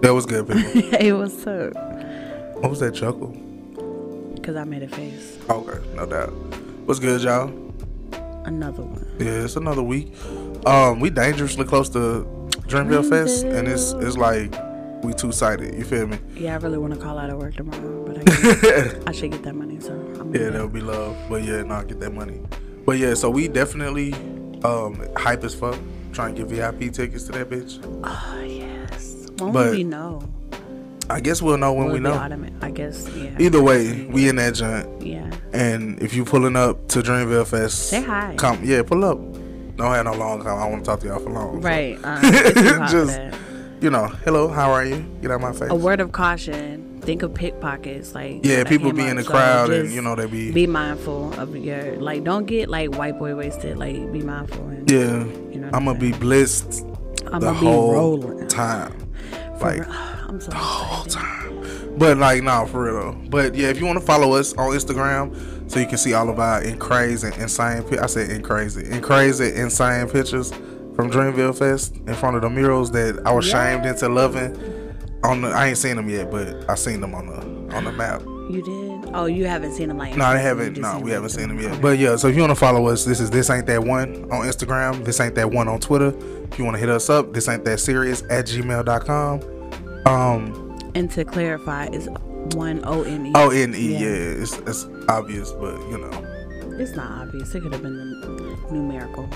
That was good, people. it was so. what was that chuckle? Because I made a face. Okay, no doubt. What's good, y'all? Another one. Yeah, it's another week. Um, we dangerously close to Dreamville Fest, and it's it's like we two sided. You feel me? Yeah, I really want to call out of work tomorrow, but I. I should get that money. So I'm Yeah, that would be love. But yeah, no, get that money. But yeah, so we definitely um hype as fuck. Trying to get VIP tickets to that bitch. Oh yes. But- we know? I guess we'll know when Will we know. I guess. Yeah. Either way, we in that joint. Yeah. And if you pulling up to Dreamville Fest, Say hi. Come, yeah, pull up. Don't have no long time. I want to talk to y'all for long. Right. Uh, too hot for Just- you know, hello, how are you? Get out my face. a word of caution. Think of pickpockets. Like yeah, people be in the so crowd and you know they be. Be mindful of your like. Don't get like white boy wasted. Like be mindful. And, yeah, You know I'm gonna be blitzed I'm the gonna be whole rolling. time. Like so whole time. But like, nah, for real though. But yeah, if you want to follow us on Instagram, so you can see all of our in crazy and insane. I said in crazy, in crazy, insane pictures from Dreamville Fest in front of the murals that I was shamed into loving. On the, I ain't seen them yet, but I seen them on the on the map. You did? Oh, you haven't seen them like? No, I haven't. No, we haven't seen them yet. Okay. But yeah, so if you want to follow us, this is this ain't that one on Instagram. This ain't that one on Twitter. If you want to hit us up, this ain't that serious at gmail.com. Um, and to clarify, it's one O N E. O N E. Yeah. Yeah, it's, it's obvious, but you know, It's not obvious. It could have been numerical.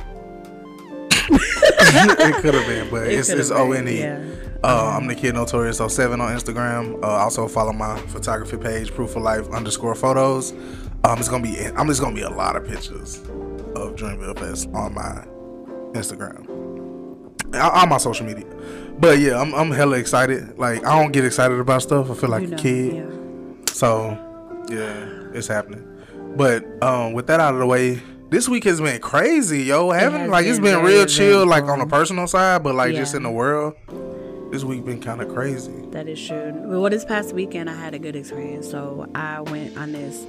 it could have been, but It it's could it's have O been, N E. yeah. Uh, I'm the kid notorious 07 on Instagram. Uh, also follow my photography page, proof of life underscore photos. Um, it's gonna be I'm just gonna be a lot of pictures of Dreamville Fest on my Instagram, on on my social media. But yeah, I'm I'm hella excited. Like I don't get excited about stuff. I feel like You a kid. yeah. So yeah, it's happening. But um, with that out of the way, this week has been crazy, yo. Haven't has like it's been been real chill, like on a personal side, but like just in the world. This week been kind of crazy. That is true. Well, this past weekend, I had a good experience. So I went on this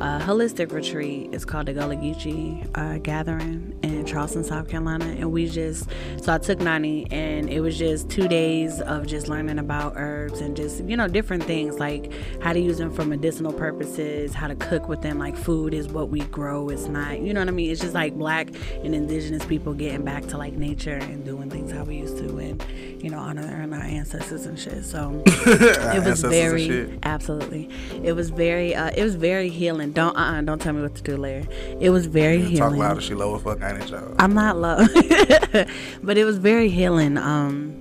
uh, holistic retreat. It's called the Gullah Geechee uh, Gathering in Charleston, South Carolina. And we just, so I took Nani, and it was just two days of just learning about herbs and just, you know, different things like how to use them for medicinal purposes, how to cook with them. Like food is what we grow, it's not, you know what I mean? It's just like black and indigenous people getting back to like nature and doing things how we used to and, you know, honoring our ancestors and shit. So it was very absolutely. It was very uh it was very healing. Don't uh-uh, don't tell me what to do later it was very Talk healing. louder, she low as fuck, ain't it, y'all? i'm not low. But it was very healing um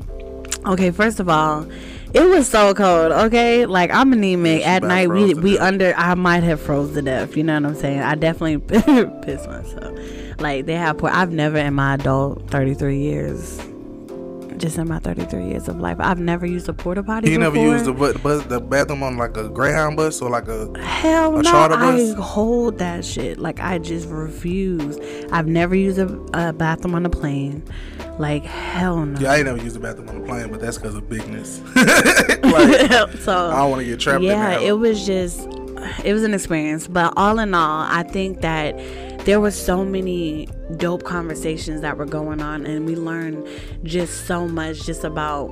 okay first of all it was so cold okay? Like i'm anemic. At night we we death. under i might have froze to death you know what i'm saying? I definitely pissed myself. Like they have pour i've never in my adult 33 years just in my 33 years of life i've never used a porta potty You never used the bus, the bathroom on like a Greyhound bus or like a Hell A no, charter I bus? hold that shit. Like I just refuse. I've never used a, a bathroom on a plane. Like hell no. yeah. I ain't never used a bathroom on a plane, but that's because of bigness. like so I don't want to get trapped. yeah, it was just it was an experience. But all in all, I think that there were so many dope conversations that were going on, and we learned just so much just about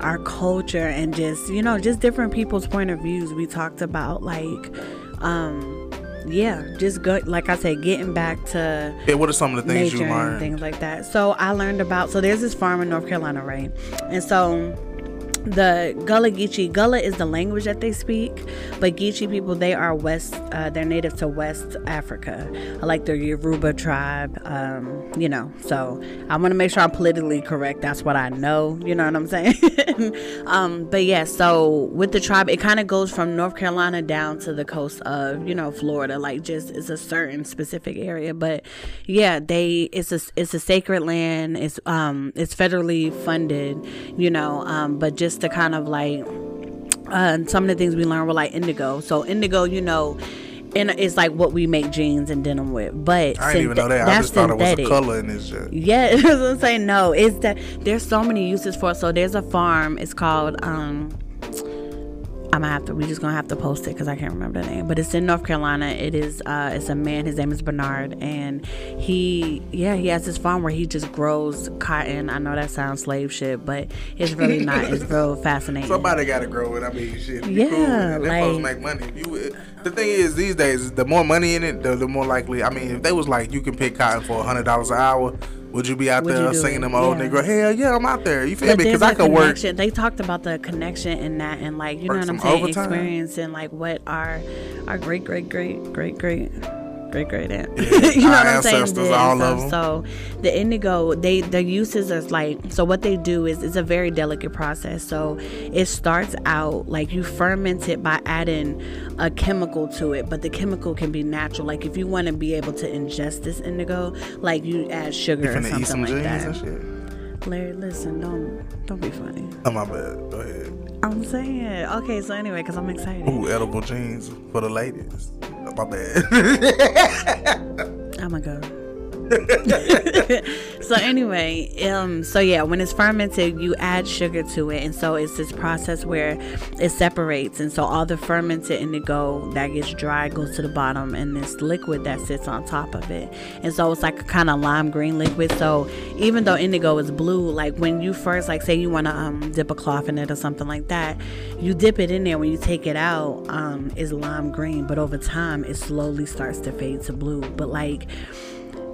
our culture and just you know just different people's point of views. We talked about like. um yeah, just go like I said, getting back to Yeah, what are some of the things you learned? things like that. So I learned about so there's this farm in North Carolina, right? And so the Gullah Geechee, Gullah is the language that they speak, but Geechee people they are west, uh, they're native to West Africa, I like the Yoruba tribe, um, you know. So I want to make sure I'm politically correct. That's what I know. You know what I'm saying? um, but yeah, so with the tribe, it kind of goes from North Carolina down to the coast of you know Florida, like just it's a certain specific area. But yeah, they it's a it's a sacred land. It's um it's federally funded, you know. Um, but just to kind of like uh, some of the things we learned were like indigo. So indigo, you know. And it's like what we make jeans and denim with, but I didn't even know that. I just thought it was a synthetic. color in this shit. Yeah, I was gonna say no. It's that there's so many uses for it. So there's a farm. It's called um I'm gonna have to. We just gonna have to post it because I can't remember the name. But it's in North Carolina. It is. Uh, it's a man. His name is Bernard, and he, yeah, he has this farm where he just grows cotton. I know that sounds slave shit, but it's really not. It's real fascinating. Somebody gotta grow it. I mean, shit. Yeah, cool. Like- folks make money. You, the thing is, these days, the more money in it, the, the more likely. I mean, if they was like, you can pick cotton for hundred dollars an hour. Would you be out Would there singing them old Yeah. nigga? Hell yeah, I'm out there. You feel But me? Because I could work. They talked about the connection in that, and like you know what I'm saying, overtime. experience and like what our our great great great great great great great aunt. Yeah, you know our what I'm saying? stuff. So the indigo, they the uses is like so. What they do is it's a very delicate process. So it starts out like you ferment it by adding a chemical to it, but the chemical can be natural. Like if you want to be able to ingest this indigo, like you add sugar or something like that. Larry, listen, don't don't be funny. Oh my bad. Go ahead. I'm saying. Okay, so anyway, because I'm excited. Ooh, edible jeans for the ladies. My bad. Oh my god. so anyway, um, so yeah, when it's fermented, you add sugar to it, and so it's this process where it separates, and so all the fermented indigo that gets dry goes to the bottom, and this liquid that sits on top of it, and so it's like a kind of lime green liquid. So even though indigo is blue, like when you first, like say you want to um, dip a cloth in it or something like that, you dip it in there. When you take it out, um, it's lime green, but over time it slowly starts to fade to blue. But like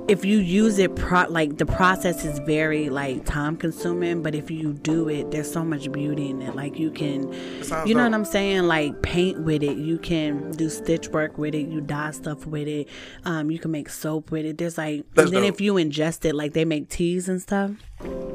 if you use it pro like the process is very like time consuming but if you do it there's so much beauty in it. Like you can you know dope. what i'm saying? Like paint with it. You can do stitch work with it. You dye stuff with it. Um you can make soap with it. There's like That's and then dope. if you ingest it like they make teas and stuff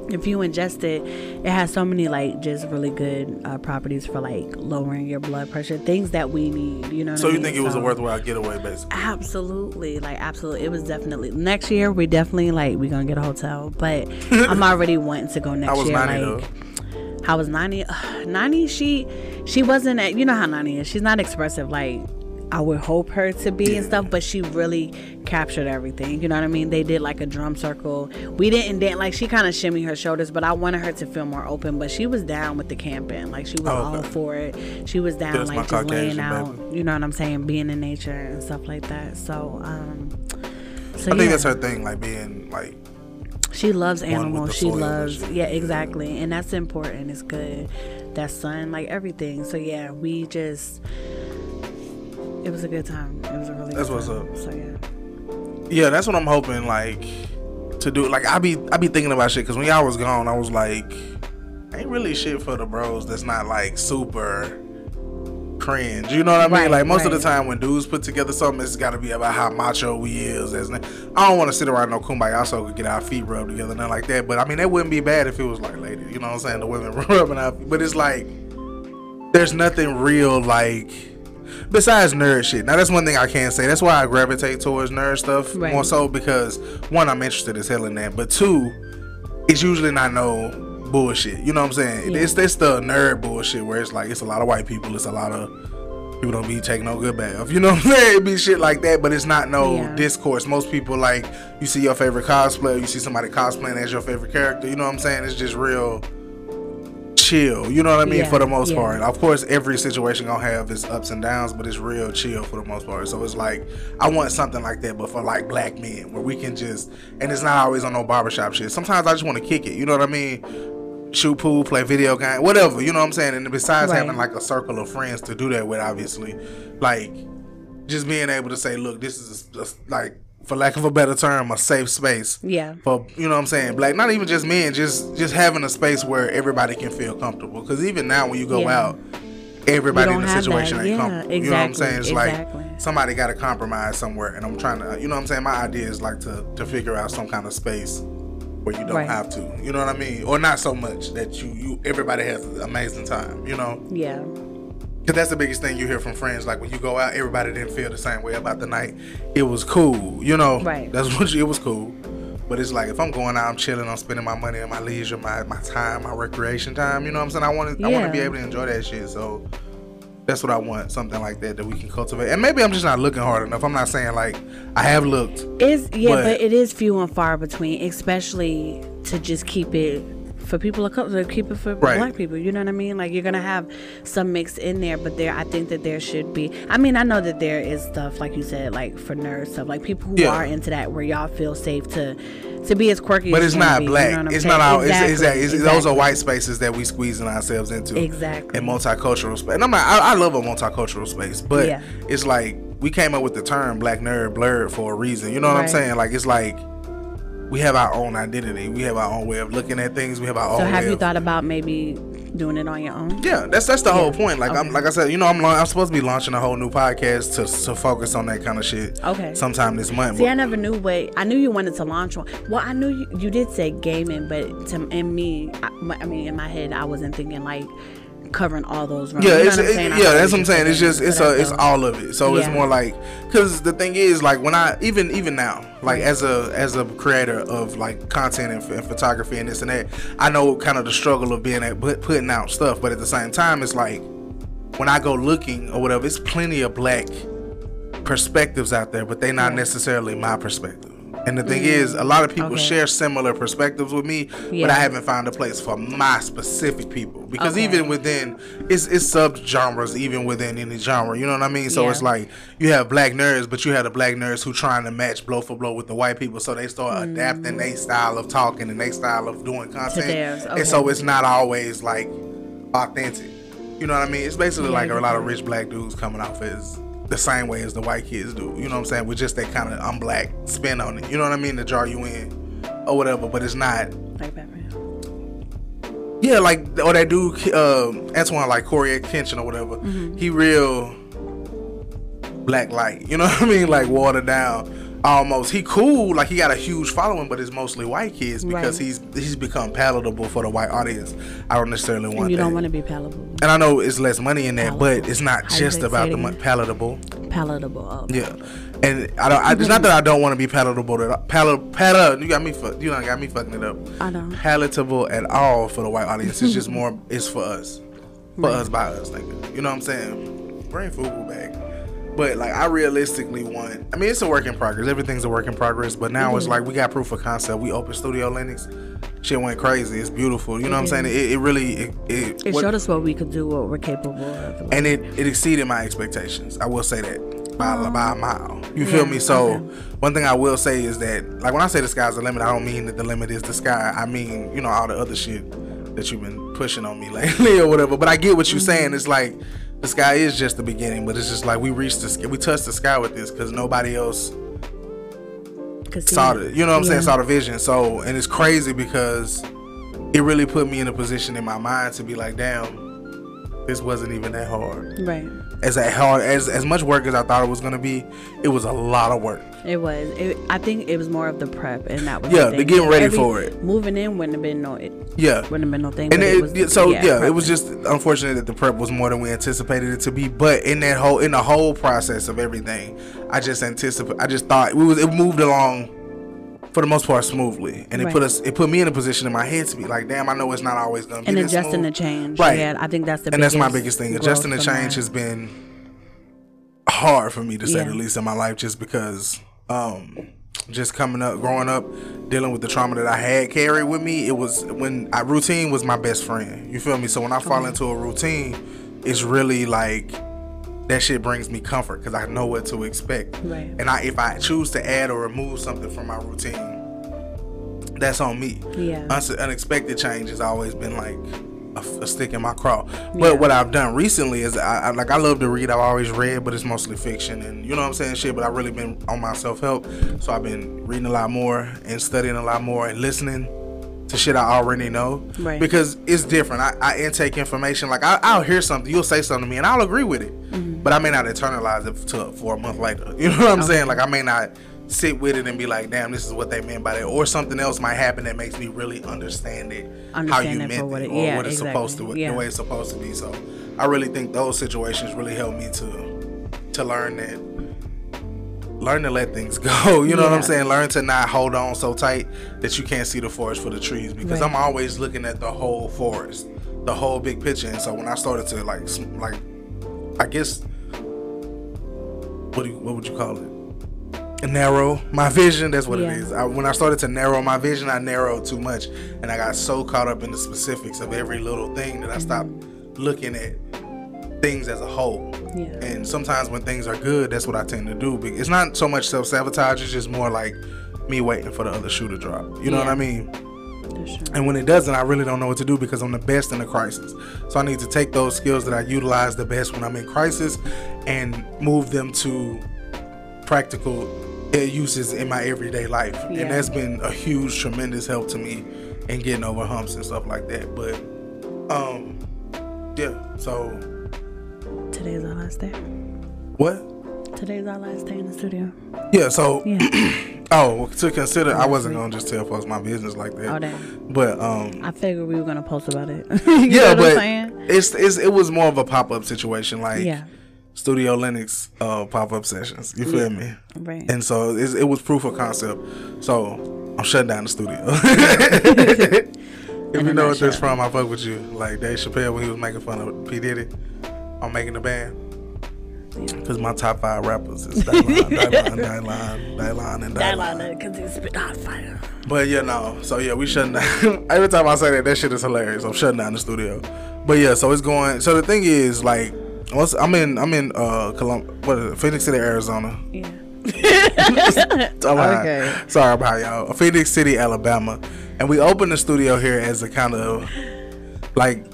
if you ingest it it has so many like just really good uh, properties for like lowering your blood pressure things that we need you know what so I you mean? think it was a worthwhile getaway, basically? Absolutely, like absolutely. It was definitely next year. We definitely like we gonna get a hotel, but I'm already wanting to go next was year. 90 like, how was Nani? Ugh, Nani, she she wasn't at. You know how Nani is. She's not expressive like I would hope her to be and stuff, but she really captured everything. You know what I mean? They did like a drum circle. We didn't dance like she kind of shimmy her shoulders, but I wanted her to feel more open. But she was down with the camping. Like she was Oh, all okay. for it. She was down That's like just laying out. baby. You know what I'm saying? Being in nature and stuff like that. So um. So I yeah, think that's her thing, like being like she loves animals. She loves yeah, exactly, and that's important. It's good. That sun, like everything. So yeah, we just it was a good time. It was a really That's what's time. up. So yeah. Yeah, that's what I'm hoping like to do. Like I be I be thinking about shit because when y'all was gone, I was like, ain't really shit for the bros. That's not like super cringe. You know what I mean? Right, like most of the time when dudes put together something, it's got to be about how macho we is. No- I don't want to sit around no kumbaya so we could get our feet rubbed together, nothing like that. But I mean, that wouldn't be bad if it was like lady. You know what I'm saying? The women rubbing our feet. But it's like there's nothing real like besides nerd shit. Now that's one thing I can't say. That's why I gravitate towards nerd stuff Right. more so because one, I'm interested as hell in that, but two, it's usually not no bullshit. You know what I'm saying? Yeah. It's it's the nerd bullshit where it's like it's a lot of white people. It's a lot of people don't be taking no good bath. You know what I'm saying? It be shit like that, but it's not no Yeah. discourse. Most people like you see your favorite cosplayer, you see somebody cosplaying as your favorite character. You know what I'm saying? It's just real chill. You know what I mean? Yeah, For the most yeah. part. Of course, every situation gonna have its ups and downs, but it's real chill for the most part. So it's like I want something like that, but for like black men, where we can just and it's not always on no barbershop shit. Sometimes I just want to kick it. You know what I mean? Shoot pool, play video game, whatever. You know what I'm saying? And besides Right. having like a circle of friends to do that with, obviously, like just being able to say, look, this is a, like, for lack of a better term, a safe space Yeah. for you know what I'm saying, black. Not even just men, just just having a space where everybody can feel comfortable. Because even now, when you go Yeah. out, everybody in the situation that. ain't Yeah, comfortable. You know what I'm saying? It's exactly. like somebody got to compromise somewhere, and I'm trying to, you know what I'm saying. My idea is like to to figure out some kind of space where you don't Right. have to. You know what I mean? Or not so much that you you everybody has an amazing time. You know. Yeah. Cause that's the biggest thing you hear from friends. Like when you go out, everybody didn't feel the same way about the night. It was cool, you know. Right. That's what you, it was cool. But it's like if I'm going out, I'm chilling, I'm spending my money and my leisure, my my time, my recreation time. You know what I'm saying? I want to I want to be able to enjoy that shit. So that's what I want, something like that that we can cultivate. And maybe I'm just not looking hard enough. I'm not saying like I have looked. It's yeah, But- but, it is few and far between, especially to just keep it for people of color, keep it for Right. black people. You know what I mean? Like you're gonna have some mix in there, but there, I think that there should be. I mean, I know that there is stuff like you said, like for nerds stuff, like people who Yeah. are into that, where y'all feel safe to to be as quirky. But it's not be, black. You know it's saying? not all. Exactly, It's, it's, it's, Those are white spaces that we squeezing ourselves into. Exactly. In multicultural space. And I'm not, I, I love a multicultural space, but Yeah. it's like we came up with the term black nerd blerd for a reason. You know what I'm saying? Like it's like we have our own identity. We have our own way of looking at things. We have our So own So have you thought about maybe doing it on your own? Yeah, that's that's the whole point. Like I'm like I said, you know, I'm I'm supposed to be launching a whole new podcast to to focus on that kind of shit. Okay. Sometime this month. See, but- I never knew what I knew you wanted to launch one. Well, I knew you, you did say gaming, but to in me, I, I mean, in my head, I wasn't thinking like covering all those. Yeah, You know it's what I'm it-? I yeah, that's what I'm saying. It's just it's a it's all of it. So it's more like because the thing is like when I even even now like as a as a creator of like content and, and photography and this and that, I know kind of the struggle of being at put, putting out stuff, but at the same time, it's like when I go looking or whatever, it's plenty of black perspectives out there, but they're not necessarily my perspective. And the thing is, a lot of people Mm. Okay. share similar perspectives with me, but I haven't found a place for my specific people. Because Okay. even within it's it's sub genres, even within any genre, you know what I mean? So Yeah. it's like you have black nerds, but you have the black nerds who trying to match blow for blow with the white people, so they start adapting their style of talking and their style of doing content. theirs, And so it's not always like authentic. You know what I mean? It's basically Yeah, like a lot of rich black dudes coming off as the same way as the white kids do. You know what I'm saying? With just that kind of I'm black spin on it. You know what I mean? To draw you in or whatever. But it's not. Like Batman. Yeah, like or that dude uh, Antoine like Corey Kenshin or whatever. Mm-hmm. He real black light. You know what I mean? Like watered down. Almost. He cool, like he got a huge following, but it's mostly white kids because Right. he's he's become palatable for the white audience. I don't necessarily want And you that. don't want to be palatable. And I know it's less money in that, but it's not How just about the money. Palatable. Palatable. Oh, Yeah. And I don't. I, it's not that I don't want to be palatable. At, pal, pal, you got me. Fu- you done got me fucking it up. I know. Palatable at all for the white audience. It's just more. It's for us. For Right. us by us, nigga. You know what I'm saying? Bring Fubu back. But like, I realistically want. I mean, it's a work in progress. Everything's a work in progress. But now Mm-hmm. it's like we got proof of concept. We open Studio Linux. Shit went crazy. It's beautiful. You know what I'm saying? It, it really. It, it, It what- showed us what we could do, what we're capable of. and it, it exceeded my expectations. I will say that by, by a mile. You feel me? So okay. one thing I will say is that, like when I say the sky's the limit, I don't mean that the limit is the sky. I mean you know all the other shit that you've been pushing on me lately or whatever. But I get what you're Mm-hmm. saying. It's like the sky is just the beginning, but it's just like we reached the we touched the sky with this because nobody else saw it. it. You know what I'm saying? Saw the vision. So and it's crazy because it really put me in a position in my mind to be like, damn, this wasn't even that hard Right. As a hard as as much work as I thought it was gonna be, it was a lot of work. It was. It, I think it was more of the prep, and that was Yeah, the the getting ready Every- for it. Moving in wouldn't have been no. It Yeah. wouldn't have been no thing. And it, it was, yeah, so yeah, it was just unfortunate that the prep was more than we anticipated it to be. But in that whole in the whole process of everything, I just anticipate. I just thought we was it moved along for the most part smoothly, and it Right. put us it put me in a position in my head to be like, damn, I know it's not always gonna be. and adjusting the change. Right. Yeah, I think that's the. and that's my biggest thing. Adjusting the change has been hard for me to say Yeah. the least in my life, just because um, just coming up, growing up, dealing with the trauma that I had carried with me. It was when I routine was my best friend. You feel me? So when I fall into a routine, it's really like that shit brings me comfort because I know what to expect. Right. And I if I choose to add or remove something from my routine, that's on me. Yeah. Unse- unexpected change has always been like a, a stick in my craw. But Yeah. what I've done recently is I, I like I love to read. I've always read, but it's mostly fiction and you know what I'm saying, shit. But I've really been on my self help, so I've been reading a lot more and studying a lot more and listening to shit I already know. Right. Because it's different. I, I intake information like I, I'll hear something, you'll say something to me, and I'll agree with it, Mm-hmm. but I may not internalize it to, for a month later. You know what I'm saying? Like I may not sit with it and be like, damn, this is what they meant by that, or something else might happen that makes me really understand it, how you it meant it, it- or yeah, what it's supposed to. Yeah. the way it's supposed to be. So I really think those situations really helped me to to learn that. Learn to let things go. You know what I'm saying? Learn to not hold on so tight that you can't see the forest for the trees. Because Right. I'm always looking at the whole forest, the whole big picture. And so when I started to like, like, I guess, what do you, what would you call it? narrow my vision. That's what Yeah. it is. I, when I started to narrow my vision, I narrowed too much, and I got so caught up in the specifics of every little thing that I stopped looking at things as a whole. Yeah. And sometimes when things are good, that's what I tend to do. It's not so much self sabotage; it's just more like me waiting for the other shoe to drop. You know what I mean? True. And when it doesn't, I really don't know what to do because I'm the best in a crisis. So I need to take those skills that I utilize the best when I'm in crisis and move them to practical uh, uses in my everyday life. Yeah. And that's been a huge, tremendous help to me in getting over humps and stuff like that. But, um, yeah. So Today's our last day. what? Today's our last day in the studio. Yeah. So, Yeah. oh, to consider, I wasn't gonna just tell folks my business like that. Oh damn. But um, I figured we were gonna post about it. you yeah, know what but I'm saying? it's, it's it was more of a pop up situation, like Yeah. Studio Linux uh, pop up sessions. You feel me? Right. And so it was proof of concept. So I'm shutting down the studio. if In you know what this nutshell. from, I fuck with you. Like Dave Chappelle when he was making fun of P Diddy on making the band. Because my top five rappers is Dylan, Dylan, Dylan, Dylan, and that Dylan. because he spit hot fire. But yeah, no. So yeah, we shutting down. Every time I say that, that shit is hilarious. I'm shutting down the studio. But yeah, so it's going. So the thing is, like, once I'm in, I'm in uh, Colum- what is it, Phoenix City, Arizona. Yeah. Sorry about- Okay. Sorry about y'all. Phenix City, Alabama, and we opened the studio here as a kind of like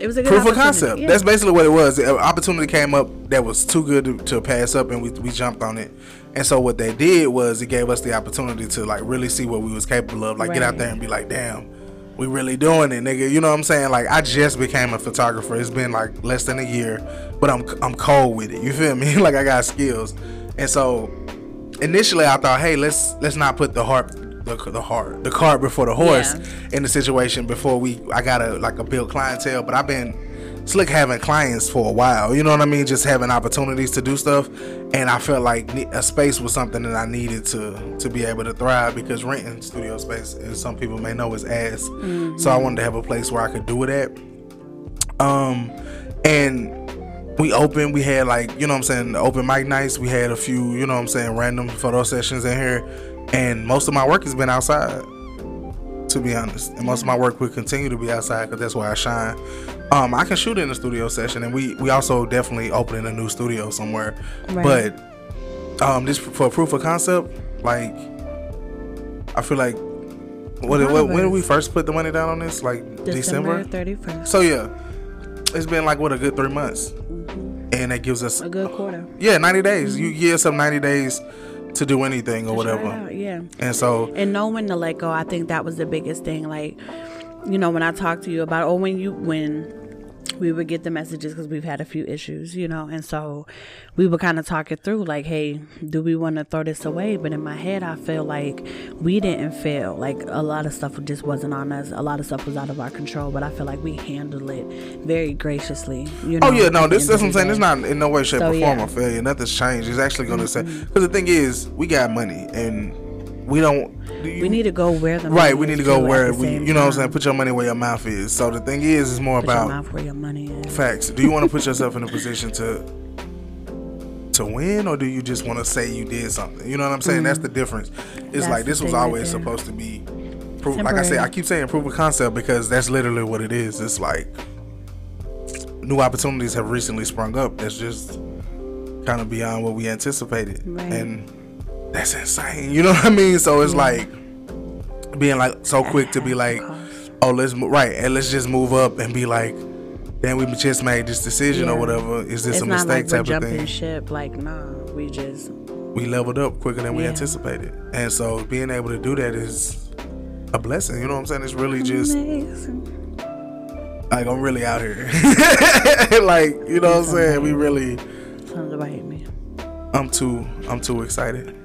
It was a good proof of concept. Yeah. That's basically what it was. An uh, opportunity came up that was too good to, to pass up, and we, we jumped on it. And so what they did was it gave us the opportunity to like really see what we was capable of. Like get out there and be like, damn, we really doing it, nigga. You know what I'm saying? Like I just became a photographer. It's been like less than a year, but I'm I'm cold with it. You feel me? like I got skills. And so initially I thought, hey, let's let's not put the heart the, the heart the cart before the horse Yeah. in the situation before we I got a like a build clientele. But I've been slick having clients for a while. You know what I mean? Just having opportunities to do stuff, and I felt like a space was something that I needed to to be able to thrive because renting studio space, as some people may know, is ass. So I wanted to have a place where I could do it at. Um, and we opened. We had like you know what I'm saying open mic nights. We had a few you know what I'm saying random photo sessions in here, and most of my work has been outside. To be honest, and most of my work will continue to be outside because that's where I shine. Um, I can shoot in the studio session, and we we also definitely opening a new studio somewhere. Right. But um, this for proof of concept, like I feel like what, what when did we first put the money down on this? Like December thirty first. So yeah, it's been like what a good three months, and that gives us A good quarter. yeah ninety days. You give us up ninety days to do anything or whatever. out, Yeah. And so and knowing when to let go i think that was the biggest thing like you know when i talked to you about or when you when we would get the messages because we've had a few issues you know and so we would kind of talk it through like hey do we want to throw this away but in my head i feel like we didn't fail like a lot of stuff just wasn't on us a lot of stuff was out of our control but i feel like we handled it very graciously you know Oh yeah, no, this that's what I'm saying. It's not in no way, shape, So, or form yeah. Mm-hmm. a failure. Nothing's changed. It's actually going to say because the thing is, we got money and we don't. you- we need to go where the right. We need to go where we. You know what I'm saying? Put your money where your mouth is. So the thing is, it's more Put your about mouth where your money is facts. Do you want to put yourself in a position to to win, or do you just want to say you did something? You know what I'm saying? That's the difference. It's Mm-hmm. That's like this was thing right always supposed to be. Proof, like I said, I keep saying proof of concept because that's literally what it is. It's like new opportunities have recently sprung up. That's just kind of beyond what we anticipated, Right. and that's insane. You know what I mean? So it's like being like so quick to be like, oh, let's move right, and let's just move up and be like, then we just made this decision or whatever. Is this it's a mistake like type of jumping thing? ship. Like, nah, we just We leveled up quicker than we anticipated, and so being able to do that is a blessing. You know what I'm saying? It's really just amazing. like I'm really out here. like you know what I'm saying? We really. About hate me. I'm too. I'm too excited.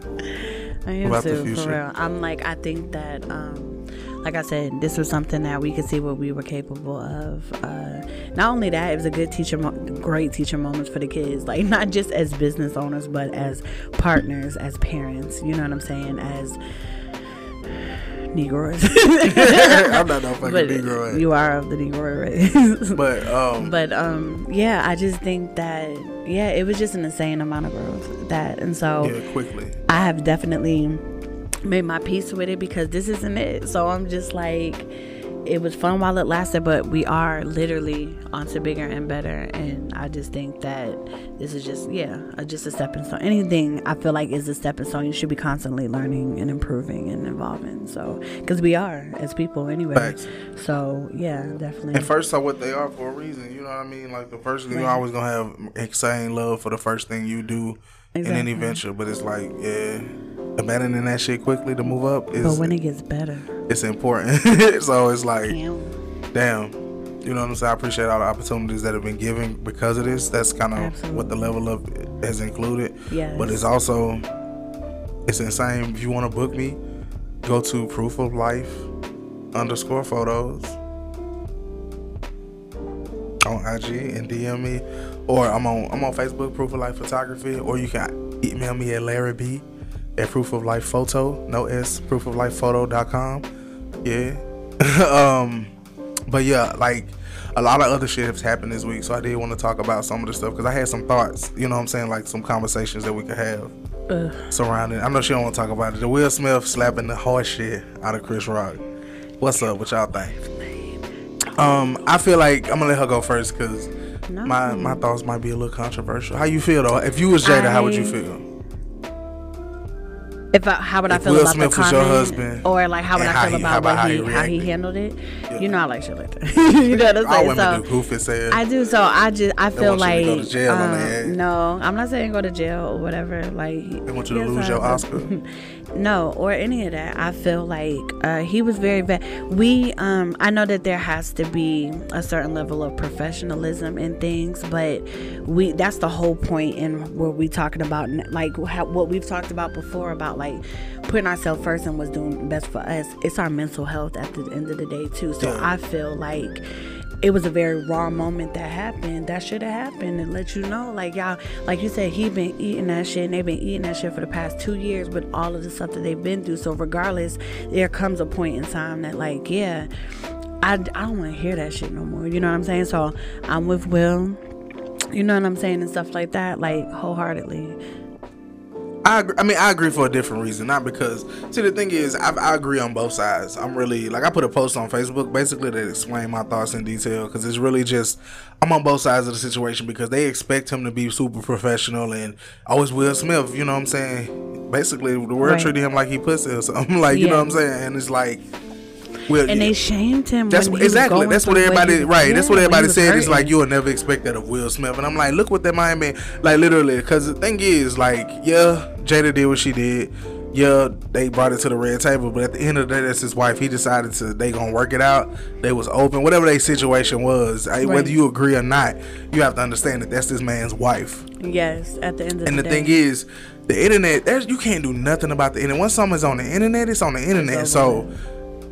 I am About too, for real. I'm like, I think that, um, like I said, this was something that we could see what we were capable of. Uh, not only that, it was a good teacher, mo- great teacher moments for the kids. Like not just as business owners, but as partners, as parents. You know what I'm saying? As Negroes. I'm not no fucking but Negro. you are of the Negro race. But um, but um, yeah, I just think that yeah, it was just an insane amount of growth that, and so yeah, quickly. I have definitely made my peace with it because this isn't it. So I'm just like, it was fun while it lasted, but we are literally onto bigger and better. And I just think that this is just, yeah, just a stepping stone. Anything I feel like is a stepping stone. You should be constantly learning and improving and evolving. So, because we are as people anyway. Facts. So, yeah, definitely. And first, are what they are for a reason. You know what I mean? Like the first thing Right. you always gonna have insane love for the first thing you do in any venture. But it's like, yeah, abandoning that shit quickly to move up but is when it gets better, it's important. so it's like, damn. damn. You know what I'm saying? I appreciate all the opportunities that have been given because of this. That's kind of what the level of has included. Yes. But it's also it's insane. If you want to book me, go to proof of life underscore photos on IG and DM me, or I'm on I'm on Facebook, Proof of Life Photography, or you can email me at Larry B at Proof of Life Photo, no S, Proof of Life Photo.com. Yeah. um, but yeah, like a lot of other shit has happened this week, so I did want to talk about some of the stuff because I had some thoughts. You know what I'm saying? Like some conversations that we could have Ugh. surrounding. I know she don't want to talk about it. The Will Smith slapping the horse shit out of Chris Rock. What's up? What y'all think? Um, I feel like I'm gonna let her go first because No. my my thoughts might be a little controversial. How you feel though? If you was Jada, how would you feel? If I, how would I feel Will about Smith the comment, husband, or like how would I feel he- about, about how he, how he handled it? Yeah. You know I like shit like that. you know what I'm All saying? women So do goofy. I do. So I just I feel like to go to jail on um, no, I'm not saying go to jail or whatever. Like They want you to lose I- your Oscar. no, or any of that. I feel like uh, he was very bad. We, um, I know that there has to be a certain level of professionalism in things, but we that's the whole point in where we talking about like how, what we've talked about before about like putting ourselves first and what's doing best for us. It's our mental health at the end of the day too. So Yeah. I feel like it was a very raw moment that happened. That should have happened and let you know, like y'all, like you said, he been eating that shit and they've been eating that shit for the past two years with all of the stuff that they've been through. So regardless, there comes a point in time that like, yeah, I, I don't want to hear that shit no more. You know what I'm saying? So I'm with Will. You know what I'm saying and stuff like that, like wholeheartedly. I agree, I mean I agree for a different reason, not because see the thing is I, I agree on both sides. I'm really like I put a post on Facebook basically that explain my thoughts in detail because it's really just I'm on both sides of the situation because they expect him to be super professional and always Will Smith. You know what I'm saying? Basically, the world Right. treated him like he pussy or something. Like you know what I'm saying? And it's like, Will, And they shamed him. That's what, exactly. That's what everybody right. that's what everybody said. It's like you will never expect that of Will Smith, and I'm like, look what that Miami, like literally. Because the thing is, like, yeah, Jada did what she did. Yeah, they brought it to the red table, but at the end of the day, that's his wife. He decided to they gonna work it out. They was open, whatever their situation was. Right. Whether you agree or not, you have to understand that that's this man's wife. Yes, at the end of And the, the thing is, the internet, there's you can't do nothing about the internet. Once someone's on the internet, it's on the internet. So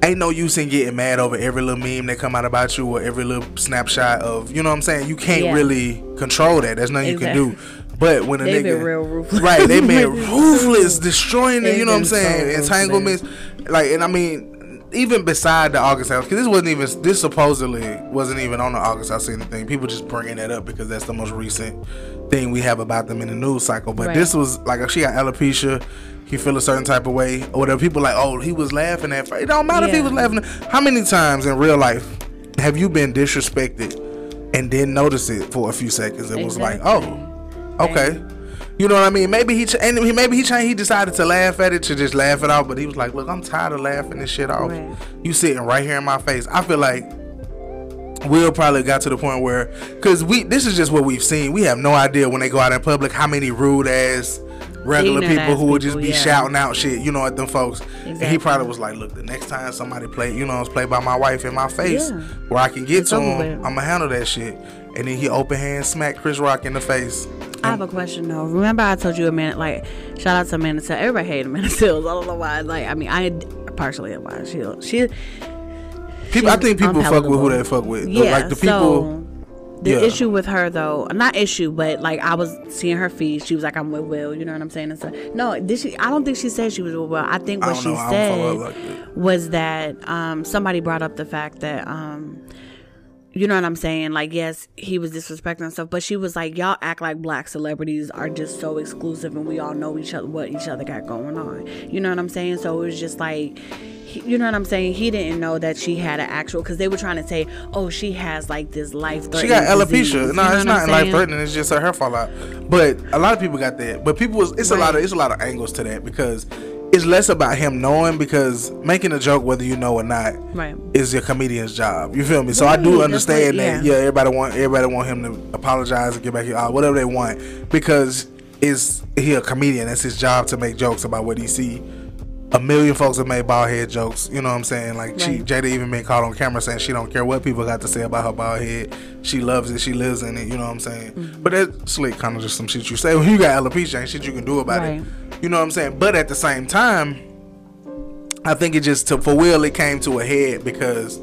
ain't no use in getting mad over every little meme that come out about you or every little snapshot of you know what I'm saying. You can't Yeah. really control that. There's nothing you can do. But when a They nigga, been real ruthless. right? They been Ruthless. destroying it. You know what I'm been so saying? Entanglements, like, and I mean, even beside the August Alsina, because this wasn't even this supposedly wasn't even on the August Alsina anything. People just bringing that up because that's the most recent thing we have about them in the news cycle. But Right. this was like she got alopecia. He feel a certain type of way, or whatever. People like, oh, he was laughing at. It don't matter if he was laughing. How many times in real life have you been disrespected and didn't notice it for a few seconds? It was like, oh, okay. You know what I mean? Maybe he ch- and he maybe he changed. He decided to laugh at it to just laugh it off. But he was like, "Look, I'm tired of laughing this shit off. Right. You sitting right here in my face." I feel like Will probably got to the point where, cause we this is just what we've seen. We have no idea when they go out in public how many rude ass regular people who would just be yeah. shouting out shit, you know, at them folks. And he probably was like, "Look, the next time somebody play, you know, it's played by my wife in my face, Yeah. where I can get It's to him. I'm gonna handle that shit." And then he open hand smacked Chris Rock in the face. I have a question though. Remember I told you a minute like shout out to Amanda Seales. Everybody hated Amanda Seales. I don't know why. Like I mean I partially why she she People, I think people fuck with who they fuck with. yeah. like the people. so The Yeah. issue with her though, not issue, but like I was seeing her feed. She was like, "I'm with Will." You know what I'm saying? And so, no, did she? I don't think she said she was with Will. I think what don't she know. I said like was that um, somebody brought up the fact that um, you know what I'm saying? Like, yes, he was disrespecting and stuff, but she was like, y'all act like black celebrities are just so exclusive and we all know each other, what each other got going on. You know what I'm saying? So it was just like, he- you know what I'm saying? He didn't know that she had an actual, because they were trying to say, oh, she has like this life She got alopecia. No, it's not life threatening. It's just her hair fall out. But a lot of people got that. But people, was, it's a lot of it's a lot of angles to that because it's less about him knowing because making a joke whether you know or not Right. is your comedian's job. You feel me? So I do understand what- that. yeah. Yeah, everybody want everybody want him to apologize and get back uh, whatever they want because is he a comedian? That's his job to make jokes about what he see. A million folks have made bald head jokes. You know what I'm saying? Like she, Jada even been caught on camera saying she don't care what people got to say about her bald head. She loves it. She lives in it. You know what I'm saying? Mm-hmm. But that's slick, kind of just some shit you say. When you got alopecia, ain't shit you can do about Right. it. You know what I'm saying? But at the same time, I think it just to for Will it came to a head because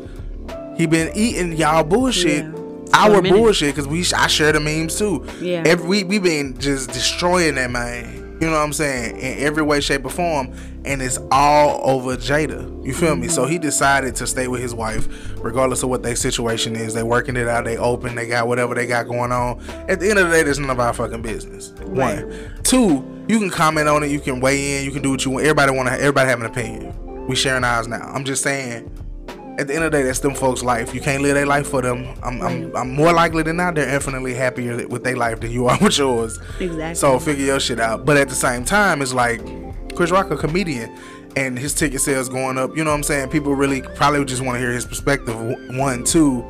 he been eating y'all bullshit. Yeah. Our For a minute. bullshit, cause we I share the memes too. Yeah. Every we we been just destroying that man. You know what I'm saying? In every way, shape, or form, and it's all over Jada. You feel me? Mm-hmm. So he decided to stay with his wife, regardless of what their situation is. They working it out. They open. They got whatever they got going on. At the end of the day, that's none of our fucking business. Right. One, two. You can comment on it. You can weigh in. You can do what you want. Everybody want to. Everybody have an opinion. We sharing ours now. I'm just saying. At the end of the day, that's them folks' life. You can't live their life for them. I'm, I'm, I'm more likely than not, they're infinitely happier with their life than you are with yours. Exactly. So figure your shit out. But at the same time, it's like Chris Rock, a comedian, and his ticket sales going up. You know what I'm saying? People really probably just want to hear his perspective. One, two.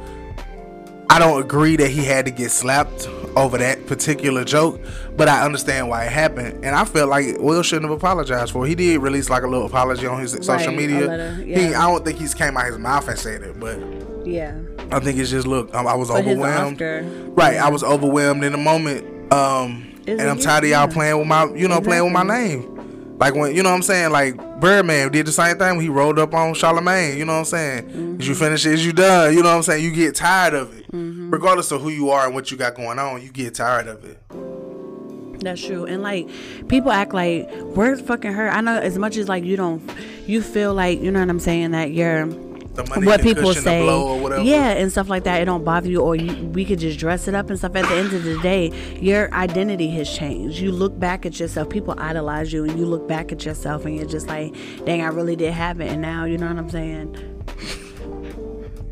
I don't agree that he had to get slapped over that particular joke, but I understand why it happened, and I felt like Will shouldn't have apologized for. it. He did release like a little apology on his social Right, a media. letter, He. I don't think he's came out of his mouth and said it, but Yeah. I think it's just look. I, I was But overwhelmed. Right, I was overwhelmed in the moment. Um, and I'm tired of y'all playing with my, you know, playing with my name. Like when you know what I'm saying, like Birdman did the same thing when he rolled up on Charlemagne. You know what I'm saying? Mm-hmm. You finish it, you done? You know what I'm saying? You get tired of it, Mm-hmm. regardless of who you are and what you got going on. You get tired of it. That's true. And like people act like where's fucking her? I know as much as like you don't you feel like, you know what I'm saying, that you're what people say, blow or whatever. yeah, and stuff like that. It don't bother you, or you, we could just dress it up and stuff. At the end of the day, your identity has changed. You look back at yourself. People idolize you, and you look back at yourself, and you're just like, "Dang, I really did have it." And now, you know what I'm saying?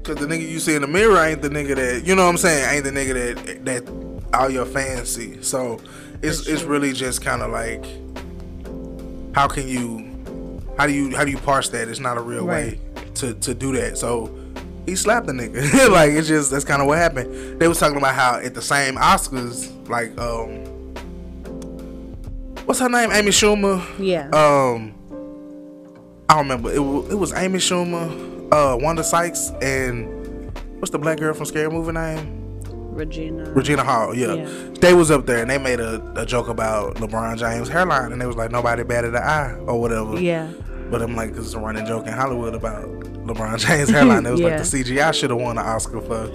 Cause the nigga you see in the mirror ain't the nigga that you know what I'm saying ain't the nigga that that all your fans see. So it's it's really just kind of like how can you how do you how do you parse that? It's not a real way to to do that. So he slapped the nigga. like it's just that's kind of what happened. They was talking about how at the same Oscars like um what's her name Amy Schumer Yeah. um I don't remember. It was, it was Amy Schumer, uh, Wanda Sykes, and what's the black girl from Scary Movie name? Regina. Regina Hall. Yeah. Yeah. they was up there and they made a, a joke about LeBron James' hairline, and they was like nobody batted an eye or whatever. Yeah. But I'm like, cause it's a running joke in Hollywood about LeBron James' hairline. It was Yeah. like the CGI should have won an Oscar for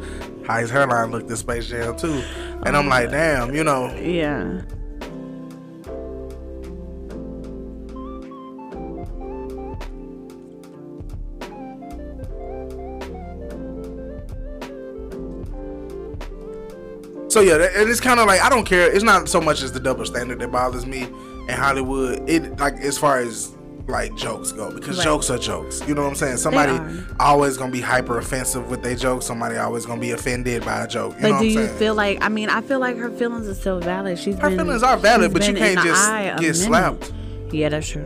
how his hairline looked in Space Jam too. And I'm like, damn, you know, Yeah. So yeah, and it's kind of like I don't care. It's not so much as the double standard that bothers me in Hollywood. It like as far as like jokes go because Right. jokes are jokes. You know what I'm saying? Somebody always gonna be hyper offensive with their jokes. Somebody always gonna be offended by a joke. You But know do I'm you feel like? I mean, I feel like her feelings are still valid. She's Her been, feelings are valid, but you can't just get minute. slapped. Yeah, that's true.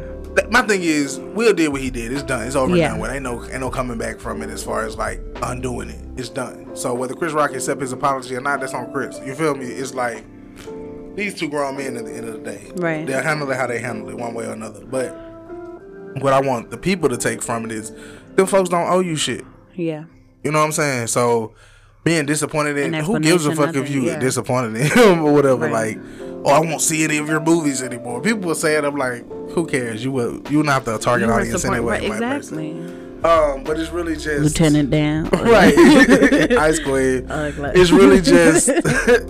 My thing is, Will did what he did. It's done. It's over Yeah. and done with. Ain't no, ain't no coming back from it as far as like undoing it. It's done. So whether Chris Rock accept his apology or not, that's on Chris. You feel me? It's like these two grown men at the end of the day. Right. They'll handle it how they handle it, one way or another. But what I want the people to take from it is, them folks don't owe you shit. Yeah. You know what I'm saying? So being disappointed in who gives a fuck if you yeah. disappointed in him or whatever? Right. Like, oh, I won't see any of your movies anymore. People will say it. I'm like, who cares? You will. You're not the target You audience support- anyway. right, exactly. Um, but it's really just Lieutenant Dan. right, Ice Queen. like- It's really just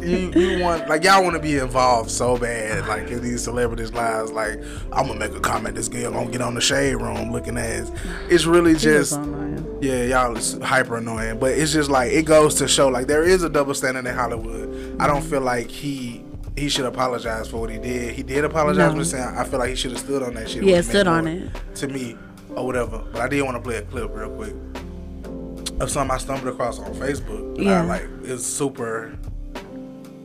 you. You want like y'all want to be involved so bad, like in these celebrities' lives. Like I'm gonna make a comment. This girl gonna get on the shade room looking ass. It's really just yeah, y'all is hyper annoying. But it's just like it goes to show like there is a double standard in Hollywood. I don't feel like he he should apologize for what he did. He did apologize, No. but saying I feel like he should have stood on that shit. Yeah, stood on it. to me or whatever. But I did want to play a clip real quick of something I stumbled across on Facebook. And I, Yeah. like it's super.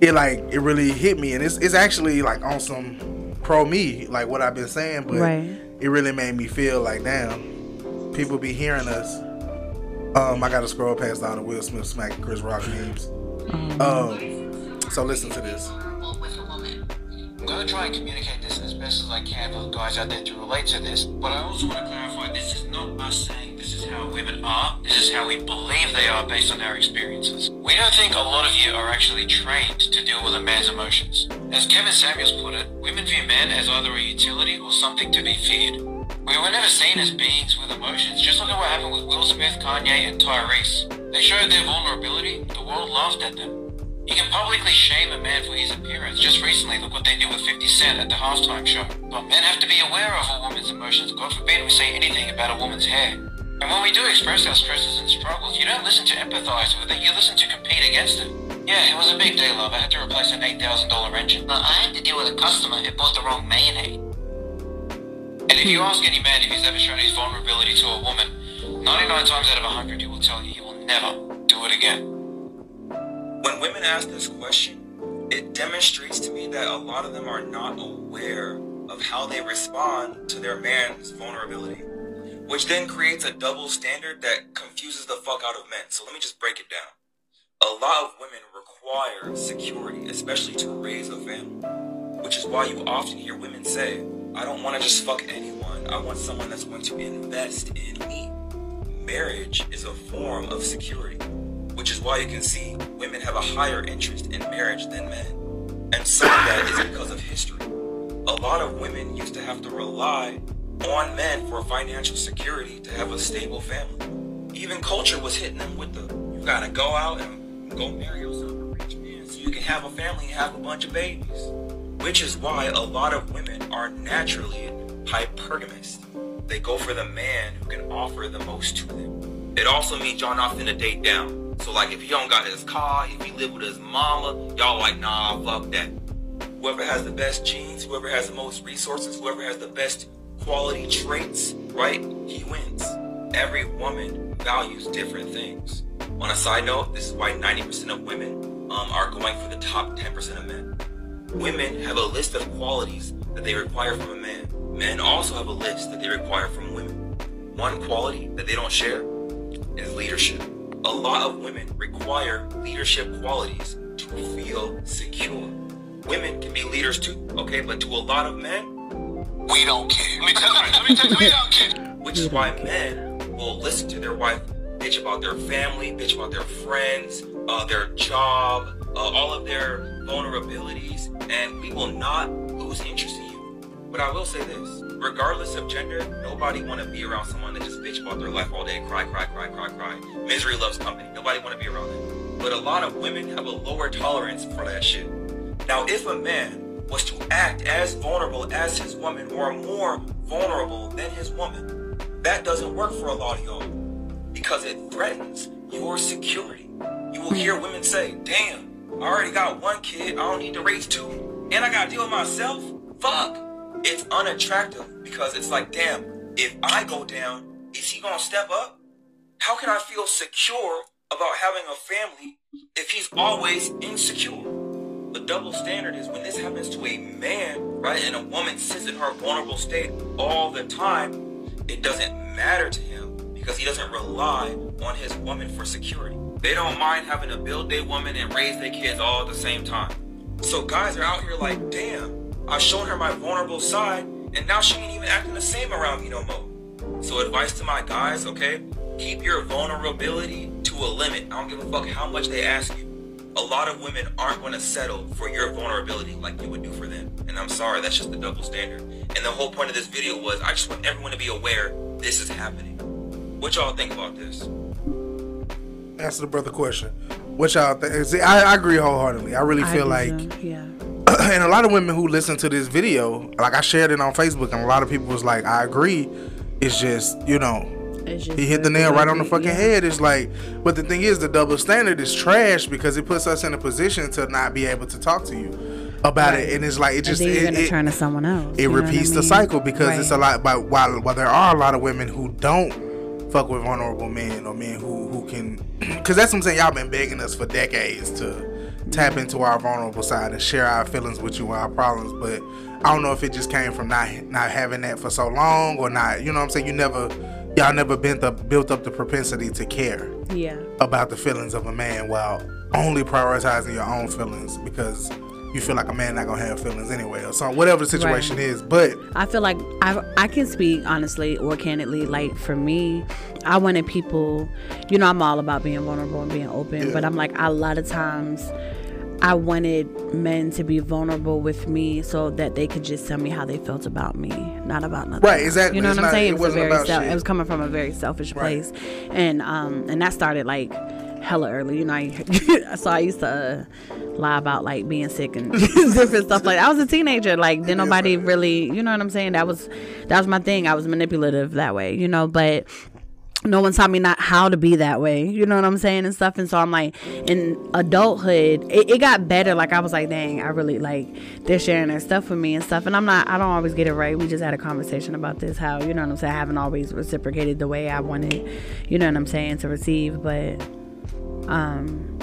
It like it really hit me, and it's it's actually like on some pro me, like what I've been saying, but Right. it really made me feel like damn, people be hearing us. Um, I gotta scroll past all the Will Smith smacking Chris Rock memes. Um, so listen to this. I'm gonna try and communicate this as best as I can for the guys out there to relate to this. But I also want to clarify this is not us saying this is how women are. This is how we believe they are based on our experiences. We don't think a lot of you are actually trained to deal with a man's emotions. As Kevin Samuels put it, women view men as either a utility or something to be feared. We were never seen as beings with emotions. Just look at what happened with Will Smith, Kanye, and Tyrese. They showed their vulnerability. The world laughed at them. You can publicly shame a man for his appearance. Just recently, look what they did with 50 Cent at the halftime show. But men have to be aware of a woman's emotions. God forbid we say anything about a woman's hair. And when we do express our stresses and struggles, you don't listen to empathize with it, you listen to compete against it. Yeah, it was a big day, love. I had to replace an $8,000 engine. But I had to deal with a customer who bought the wrong mayonnaise. And if you ask any man if he's ever shown his vulnerability to a woman, 99 times out of 100 he will tell you he will never do it again. When women ask this question, it demonstrates to me that a lot of them are not aware of how they respond to their man's vulnerability, which then creates a double standard that confuses the fuck out of men. So let me just break it down. A lot of women require security, especially to raise a family, which is why you often hear women say, I don't want to just fuck anyone. I want someone that's going to invest in me. Marriage is a form of security which is why you can see women have a higher interest in marriage than men. And some of that is because of history. A lot of women used to have to rely on men for financial security to have a stable family. Even culture was hitting them with the you gotta go out and go marry yourself a rich man so you can have a family and have a bunch of babies. Which is why a lot of women are naturally hypergamous. They go for the man who can offer the most to them. It also means y'all not finna date down. So like if he don't got his car, if he live with his mama, y'all like nah, fuck that. Whoever has the best genes, whoever has the most resources, whoever has the best quality traits, right? He wins. Every woman values different things. On a side note, this is why 90% of women um, are going for the top 10% of men. Women have a list of qualities that they require from a man. Men also have a list that they require from women. One quality that they don't share is leadership. A lot of women require leadership qualities to feel secure. Women can be leaders too, okay? But to a lot of men, We don't care. Let me tell you, let me tell you, we don't care. which is why men will listen to their wife bitch about their family, bitch about their friends, uh, their job, uh, all of their vulnerabilities, and we will not lose interest in you. But I will say this, regardless of gender, nobody want to be around someone that just bitch about their life all day, cry, cry, cry, cry, cry. Misery loves company. Nobody want to be around that. But a lot of women have a lower tolerance for that shit. Now, if a man was to act as vulnerable as his woman or more vulnerable than his woman, that doesn't work for a lot of y'all because it threatens your security. You will hear women say, damn, I already got one kid, I don't need to raise two, and I gotta deal with myself? Fuck. It's unattractive because it's like, damn, if I go down, is he gonna step up? How can I feel secure about having a family if he's always insecure? The double standard is when this happens to a man, right, and a woman sits in her vulnerable state all the time, it doesn't matter to him because he doesn't rely on his woman for security. They don't mind having to build their woman and raise their kids all at the same time. So guys are out here like, damn, I've shown her my vulnerable side, and now she ain't even acting the same around me no more. So advice to my guys, okay? Keep your vulnerability to a limit. I don't give a fuck how much they ask you. A lot of women aren't going to settle for your vulnerability like you would do for them. And I'm sorry, that's just the double standard. And the whole point of this video was I just want everyone to be aware this is happening. What y'all think about this? Answer the brother question. What y'all think? See, I, I agree wholeheartedly. I really feel do like, too, yeah. and a lot of women who listen to this video, like I shared it on Facebook, and a lot of people was like, I agree. It's just, you know, just he hit the nail right on the fucking yeah. head. It's like, but the thing is, the double standard is trash because it puts us in a position to not be able to talk to you about Right. it, and it's like it just it, it- turn to someone else. it what I repeats the cycle because it's a lot. But while while there are a lot of women who don't fuck with vulnerable men or men who who can, because that's what I'm saying. Y'all been begging us for decades to tap into our vulnerable side and share our feelings with you and our problems. But I don't know if it just came from not not having that for so long or not. You know what I'm saying? You never. Y'all never built up built up the propensity to care Yeah. about the feelings of a man while only prioritizing your own feelings because you feel like a man not gonna have feelings anyway or something whatever the situation Right. is but I feel like I I can speak honestly or candidly. Like for me, I wanted people. You know, I'm all about being vulnerable and being open, but I'm like a lot of times. I wanted men to be vulnerable with me so that they could just tell me how they felt about me, not about nothing. Right, else. exactly. You know It's what I'm saying? it was wasn't very about sel- shit. it was coming from a very selfish Right. place, and um and that started like hella early. You know, I, so I used to uh, lie about like being sick and different stuff like. I was a teenager. Like, then nobody really, you know what I'm saying? That was that was my thing. I was manipulative that way, you know. But no one taught me not how to be that way. You know what I'm saying and stuff. And so I'm like, in adulthood, it, it got better. Like I was like, dang, I really like they're sharing their stuff with me and stuff. And I'm not, I don't always get it right. We just had a conversation about this. How you know what I'm saying? I haven't always reciprocated the way I wanted. You know what I'm saying to receive, but um,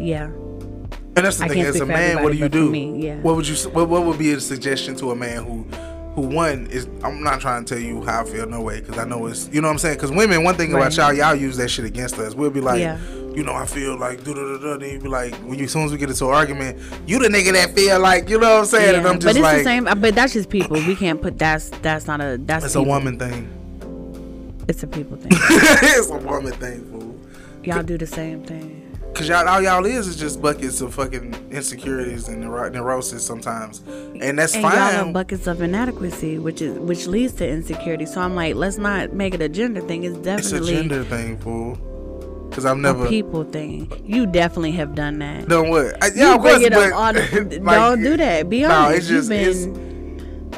yeah. and that's the I thing as a man what do you do yeah. what would you what, what would be a suggestion to a man who who one is i'm not trying to tell you how i feel no way because i know it's you know what i'm saying because women one thing about y'all y'all use that shit against us we'll be like Yeah. you know i feel like da da da then you be like when you as soon as we get into an argument you the nigga that feel like you know what i'm saying and i'm but it's like the same. Uh, but that's just people. We can't put that's that's not a that's it's a woman thing It's a people thing. it's a woman thing fool Y'all do the same thing. Cause y'all, all y'all is is just buckets of fucking insecurities and neuro- neurosis sometimes, and that's and y'all fine. are buckets of inadequacy, which is which leads to insecurity. So I'm like, let's not make it a gender thing. It's it's a gender thing, fool. Cause I've never a people thing. You definitely have done that. done what. I, you of course, but the, like, don't do that. Be No, honest. it's just You've been,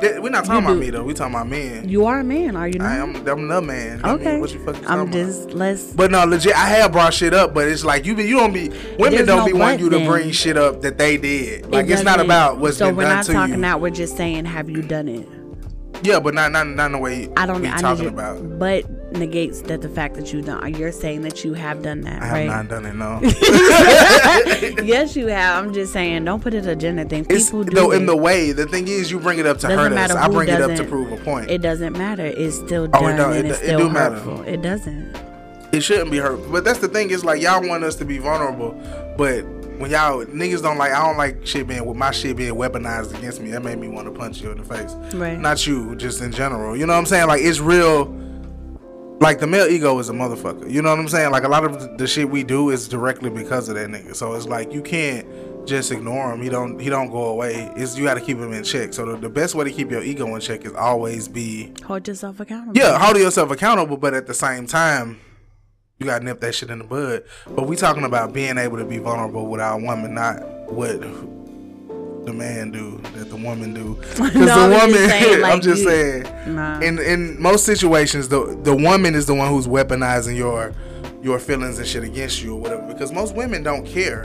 we're not talking about me though. We talking about men. you are a man, are you not? I am. I'm the man. I mean, okay. what you fucking talking about? I'm talking about? just let's. But no, legit. I have brought shit up, but it's like you be, you don't be women There's don't no be wanting you to bring shit up that they did. it Like it's not about what's so been we're not talking you. now. We're just saying, have you done it? Yeah, but not not not in the way I don't. we I talking you, about. But negates that the fact that you done. You're saying that you have done that, I have right? not done it. No. yes, you have. I'm just saying, don't put it a gender thing. It's People do though in the way. The thing is, you bring it up to doesn't hurt us. matter I bring it up to prove a point. It doesn't matter. It's still Oh, it done don't- and it it's do- it still do matter. hurtful. It doesn't. it shouldn't be hurt. But that's the thing is like y'all want us to be vulnerable, but when y'all niggas don't like, I don't like shit being with my shit being weaponized against me. That made me want to punch you in the face. Right. Not you, just in general. You know what I'm saying? Like it's real. Like the male ego is a motherfucker. You know what I'm saying? Like a lot of the- shit we do is directly because of that nigga. So it's like you can't just ignore him. He don't he don't go away. It's you got to keep him in check. So the, the best way to keep your ego in check is always be Hold yourself accountable. yeah, hold yourself accountable, but at the same time, you gotta nip that shit in the bud. But we talking about being able to be vulnerable with our woman, not what the man do that the woman do. Because No, the I'm just woman, saying, like, I'm just you- saying, Nah. in in most situations, the the woman is the one who's weaponizing your your feelings and shit against you or whatever. Because most women don't care.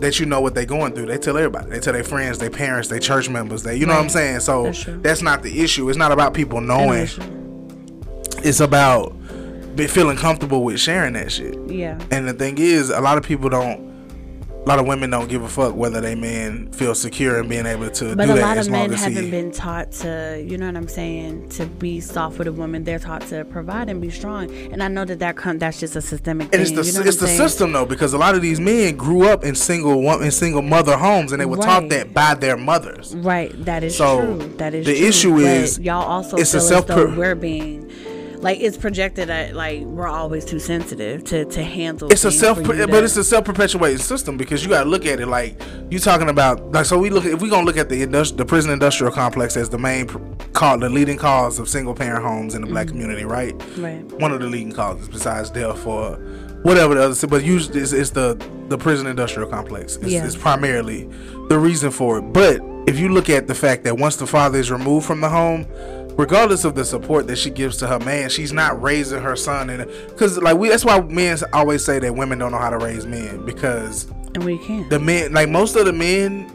That you know what they're going through. They tell everybody. They tell their friends, their parents, their church members. They, you know what I'm saying. So That's that's not the issue. It's not about people knowing it's about be feeling comfortable with sharing that shit. Yeah. And the thing is, a lot of people don't. A lot of women don't give a fuck whether they men feel secure in being able to But do a lot of men haven't he. been taught to, you know what I'm saying, to be soft with a woman. They're taught to provide and be strong. And I know that that come, that's just a systemic and thing. it's the you know it's the saying? system though because a lot of these men grew up in single in single mother homes and they were taught that by their mothers. Right, that is So, true. That is true the true. issue But is, y'all also it's a feel as self- we're being like it's projected that like we're always too sensitive to to handle. it's a self for but to- it's a self perpetuating system because you got to look at it like you're talking about like so we look if we're gonna look at the industri- the prison industrial complex as the main pr- call the leading cause of single parent homes in the black mm-hmm. community right Right. one of the leading causes besides death or whatever the other but usually it's, it's the the prison industrial complex it's, Yeah. it's primarily the reason for it but if you look at the fact that once the father is removed from the home regardless of the support that she gives to her man she's not raising her son and because like we that's why men always say that women don't know how to raise men because and we can't. the men like most of the men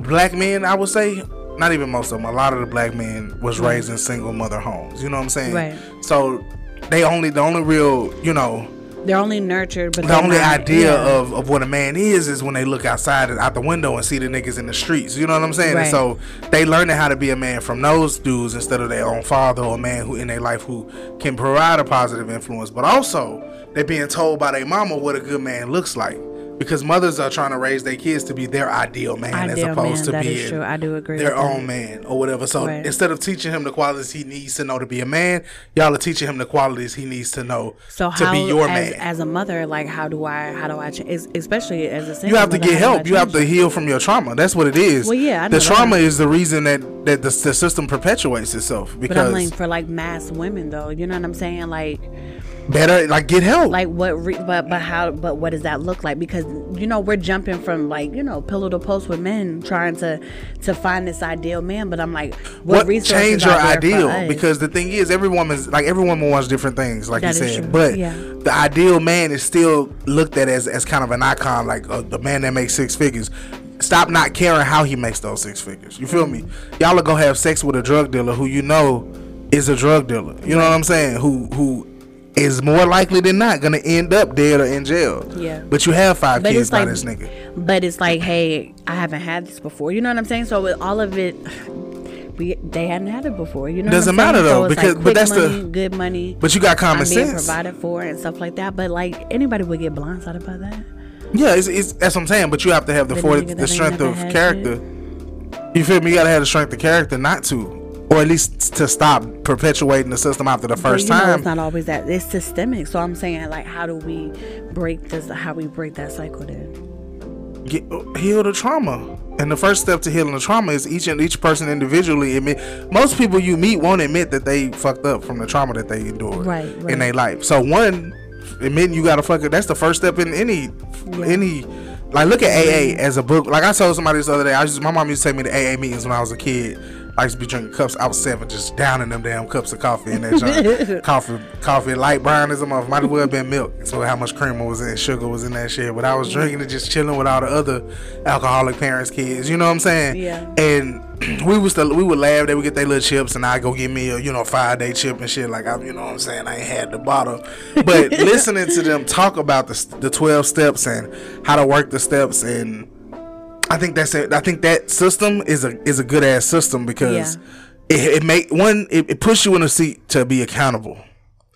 black men i would say not even most of them a lot of the black men was raised in single mother homes you know what i'm saying Right. so they only the only real you know They're only nurtured, but the only not- idea yeah. of, of what a man is is when they look outside and out the window and see the niggas in the streets. You know what I'm saying? And so they learning how to be a man from those dudes instead of their own father or a man who in their life who can provide a positive influence. But also they're being told by their mama what a good man looks like. Because mothers are trying to raise their kids to be their ideal man as opposed man, to being true. I do agree their with that. own man or whatever. So Right. instead of teaching him the qualities he needs to know to be a man, y'all are teaching him the qualities he needs to know So to how, be your as, man. as a mother, like how do I, how do I, ch- especially as a single you have to mother, get how do I help. You have to heal from your trauma. That's what it is. Well, yeah, I the know that. trauma is the reason that that the, the system perpetuates itself But because I'm like for like mass women though, you know what I'm saying? Like, better like get help. like what? Re- but but how? But what does that look like? Because you know we're jumping from like you know pillow to post with men trying to to find this ideal man. But I'm like, what, what change your are there for ideal? Because the thing is, every woman's like every woman wants different things, like That you said. true, But yeah. the ideal man is still looked at as as kind of an icon, like uh, the man that makes six figures. Stop not caring how he makes those six figures. You feel me? Y'all are gonna have sex with a drug dealer who you know is a drug dealer. You know what I'm saying? Who who is more likely than not gonna end up dead or in jail. Yeah. But you have five But kids by like- this nigga. But it's like, hey, I haven't had this before. You know what I'm saying? So with all of it, we they hadn't had it before. You know, Doesn't what I'm matter, saying? though, So because- like but that's the- good money. But you got common I'm being sense. provided for and stuff like that. But like anybody would get blindsided by that. Yeah, it's, it's that's what I'm saying. But you have to have the But forty, the strength of character. You feel me? You gotta have the strength of character not to, or at least to stop perpetuating the system after the first but you know, time. it's not always that. It's systemic. So I'm saying, like, how do we break this? How we break that cycle? Then Get, uh, heal the trauma, and the first step to healing the trauma is each and each person individually admit. Most people you meet won't admit that they fucked up from the trauma that they endured Right, in their life. So one, admitting you gotta fuck it. That's the first step in any any. Like look at AA as a book. Like I told somebody this other day. I just my mom used to take me to AA meetings when I was a kid. I used to be drinking cups. I was seven, just downing them damn cups of coffee in that joint. coffee, coffee, light brown as a mother. Might as well have been milk. So how much cream was in, sugar was in that shit. But I was drinking it, just chilling with all the other alcoholic parents' kids. You know what I'm saying? Yeah. And we was the, we would laugh. They would get their little chips, and I go get me a you know five day chip and shit. Like I'm, you know what I'm saying? I ain't had the bottle. But listening to them talk about the the twelve steps and how to work the steps and I think that's it. I think that system is a is a good ass system because Yeah. it, it make one it, it puts you in a seat to be accountable.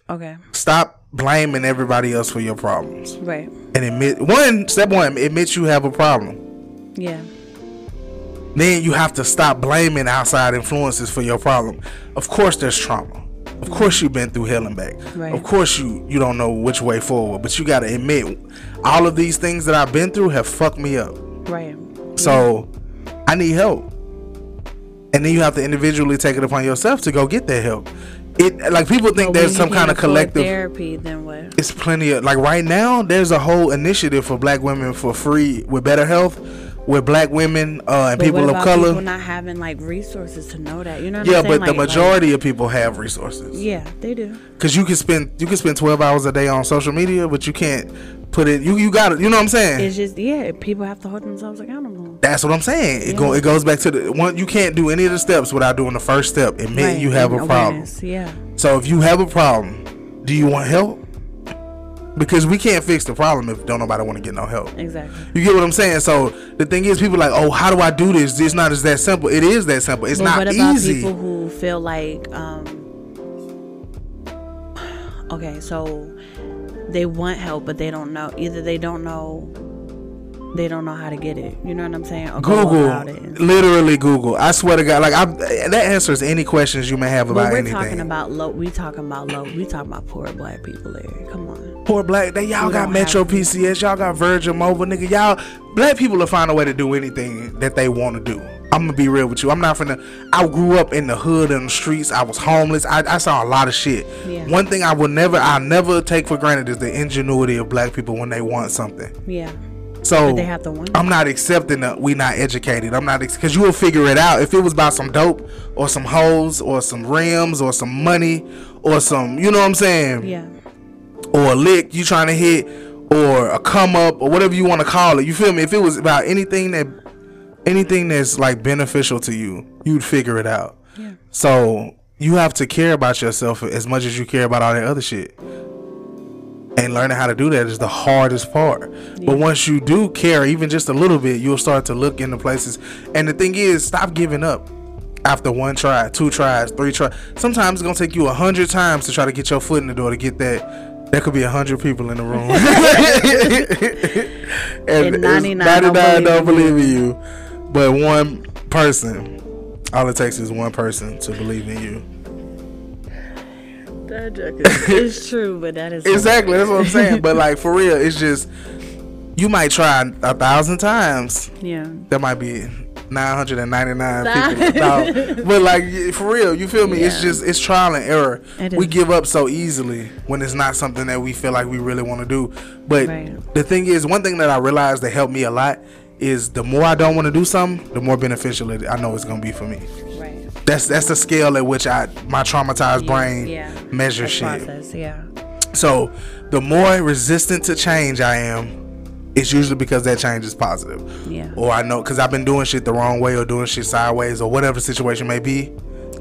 okay, Stop blaming everybody else for your problems right, and admit one step one admit you have a problem. yeah, Then you have to stop blaming outside influences for your problem. Of course, there's trauma. Of course, you've been through hell and back. Right. Of course, you you don't know which way forward. But you got to admit, all of these things that I've been through have fucked me up. right. So I need help. And then you have to individually take it upon yourself to go get that help. It like people think But there's some kind of collective therapy. Then what? it's plenty of like right now there's a whole initiative for black women for free with better health with black women uh, and But people of color. people not having like resources to know that? You know what yeah, I'm saying? but the Like- like- majority of people have resources. yeah, they do. Cause you can spend you can spend 12 hours a day on social media, but you can't put it you you got it. You know what I'm saying? It's just yeah, people have to hold themselves accountable. That's what I'm saying. It go it goes back to the one. You can't do any of the steps without doing the first step. Admit Right, you have a and problem. Yeah, So if you have a problem, do you want help? Because we can't fix the problem if don't nobody want to get no help. exactly. You get what I'm saying? So the thing is, people are like, oh, how do I do this? It's not as that simple. It is that simple. It's But not what about easy. people who feel like um okay, so they want help but they don't know either they don't know they don't know how to get it. You know what I'm saying? Or go Google, literally Google. I swear to God, like I, that answers any questions you may have about we're anything. talking about low. We talking about low. We talking about poor black people. There, come on. Poor black, they y'all We got Metro PCS, y'all got Virgin Mobile, nigga. Y'all black people will find a way to do anything that they want to do. I'm gonna be real with you. I'm not finna. I grew up in the hood and the streets. I was homeless. I, I saw a lot of shit. Yeah. One thing I will never, I never take for granted is the ingenuity of black people when they want something. Yeah. So But they have to it. I'm not accepting that we not educated. I'm not because you will figure it out. If it was about some dope or some hoes or some rims or some money or some, you know what I'm saying, Yeah. or a lick you trying to hit or a come up or whatever you want to call it. You feel me? If it was about anything that anything that's like beneficial to you, you'd figure it out. Yeah. So you have to care about yourself as much as you care about all that other shit. And learning how to do that is the hardest part. But once you do care, even just a little bit, you'll start to look into places. And the thing is, stop giving up after one try, two tries, three tries. Sometimes it's gonna take you a hundred times to try to get your foot in the door to get that. There could be a hundred people in the room, and, And 99 99 don't don't believe in believe in you. But one person, all it takes is one person to believe in you. That it's true, but that is Exactly, that's what I'm saying. But like for real, it's just you might try a thousand times. Yeah. There might be 999 people. No, but like for real, you feel me? It's just it's trial and error. We give up so easily when it's not something that we feel like we really want to do. But Right. the thing is, one thing that I realized that helped me a lot is the more I don't want to do something, the more beneficial it, I know it's gonna be for me. That's that's the scale at which I my traumatized brain Yeah. measures shit. Process. Yeah. So the more resistant to change I am, it's usually because that change is positive. Yeah. Or I know because I've been doing shit the wrong way or doing shit sideways or whatever situation may be,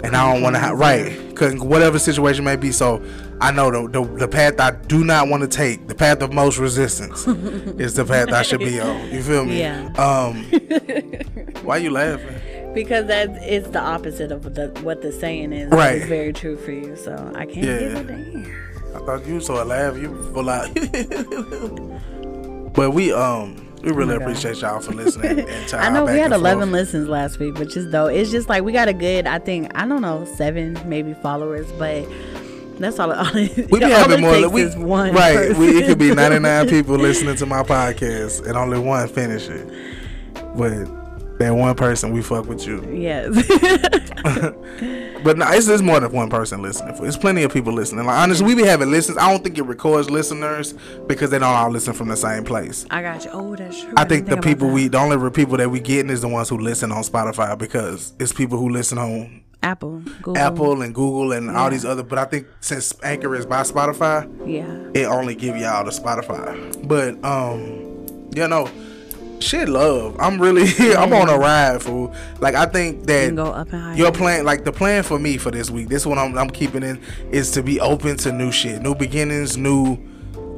and I don't want to have right because whatever situation may be. So I know the, the the path I do not want to take, the path of most resistance, is the path I should be on. You feel me? Yeah. Um. why you laughing? Because that is the opposite of the, what the saying is. Right. It's very true for you. So I can't Yeah. give a damn. I thought you saw a laugh. You full out. but we um we really Oh appreciate y'all for listening. And I know we had 11 forth. listens last week, which is though it's just like we got a good, I think I don't know, seven maybe followers, but that's all. all We be having more. We, one right. We, it could be 99 people listening to my podcast and only one finish it. But that one person, we fuck with you. yes. But no, it's, it's more than one person listening. For it's plenty of people listening. Like honestly, we be having listens. I don't think it records listeners because they don't all listen from the same place. I got you. Oh, that's true. I think the people we, the only people that we getting is the ones who listen on Spotify because it's people who listen on Apple, Google, Apple and Google and all these other. But I think since Anchor is by Spotify, Yeah. it only give y'all the Spotify. But um, you know, shit, love. I'm really I'm on a ride, fool. Like I think that can go up and higher. your plan, like the plan for me for this week, this one I'm, I'm keeping in is to be open to new shit, new beginnings, new,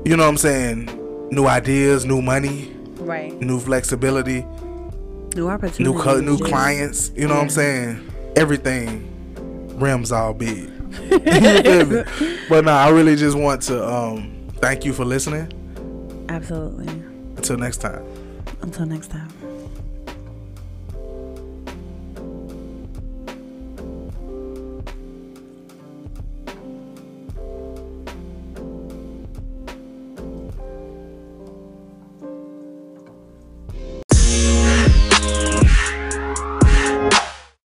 you know what I'm saying, new ideas, new money, right. new flexibility, New opportunities. new co- new yeah. clients. You know what I'm saying? Everything rims all big. You but no, I really just want to um thank you for listening. Absolutely. Until next time. Until next time.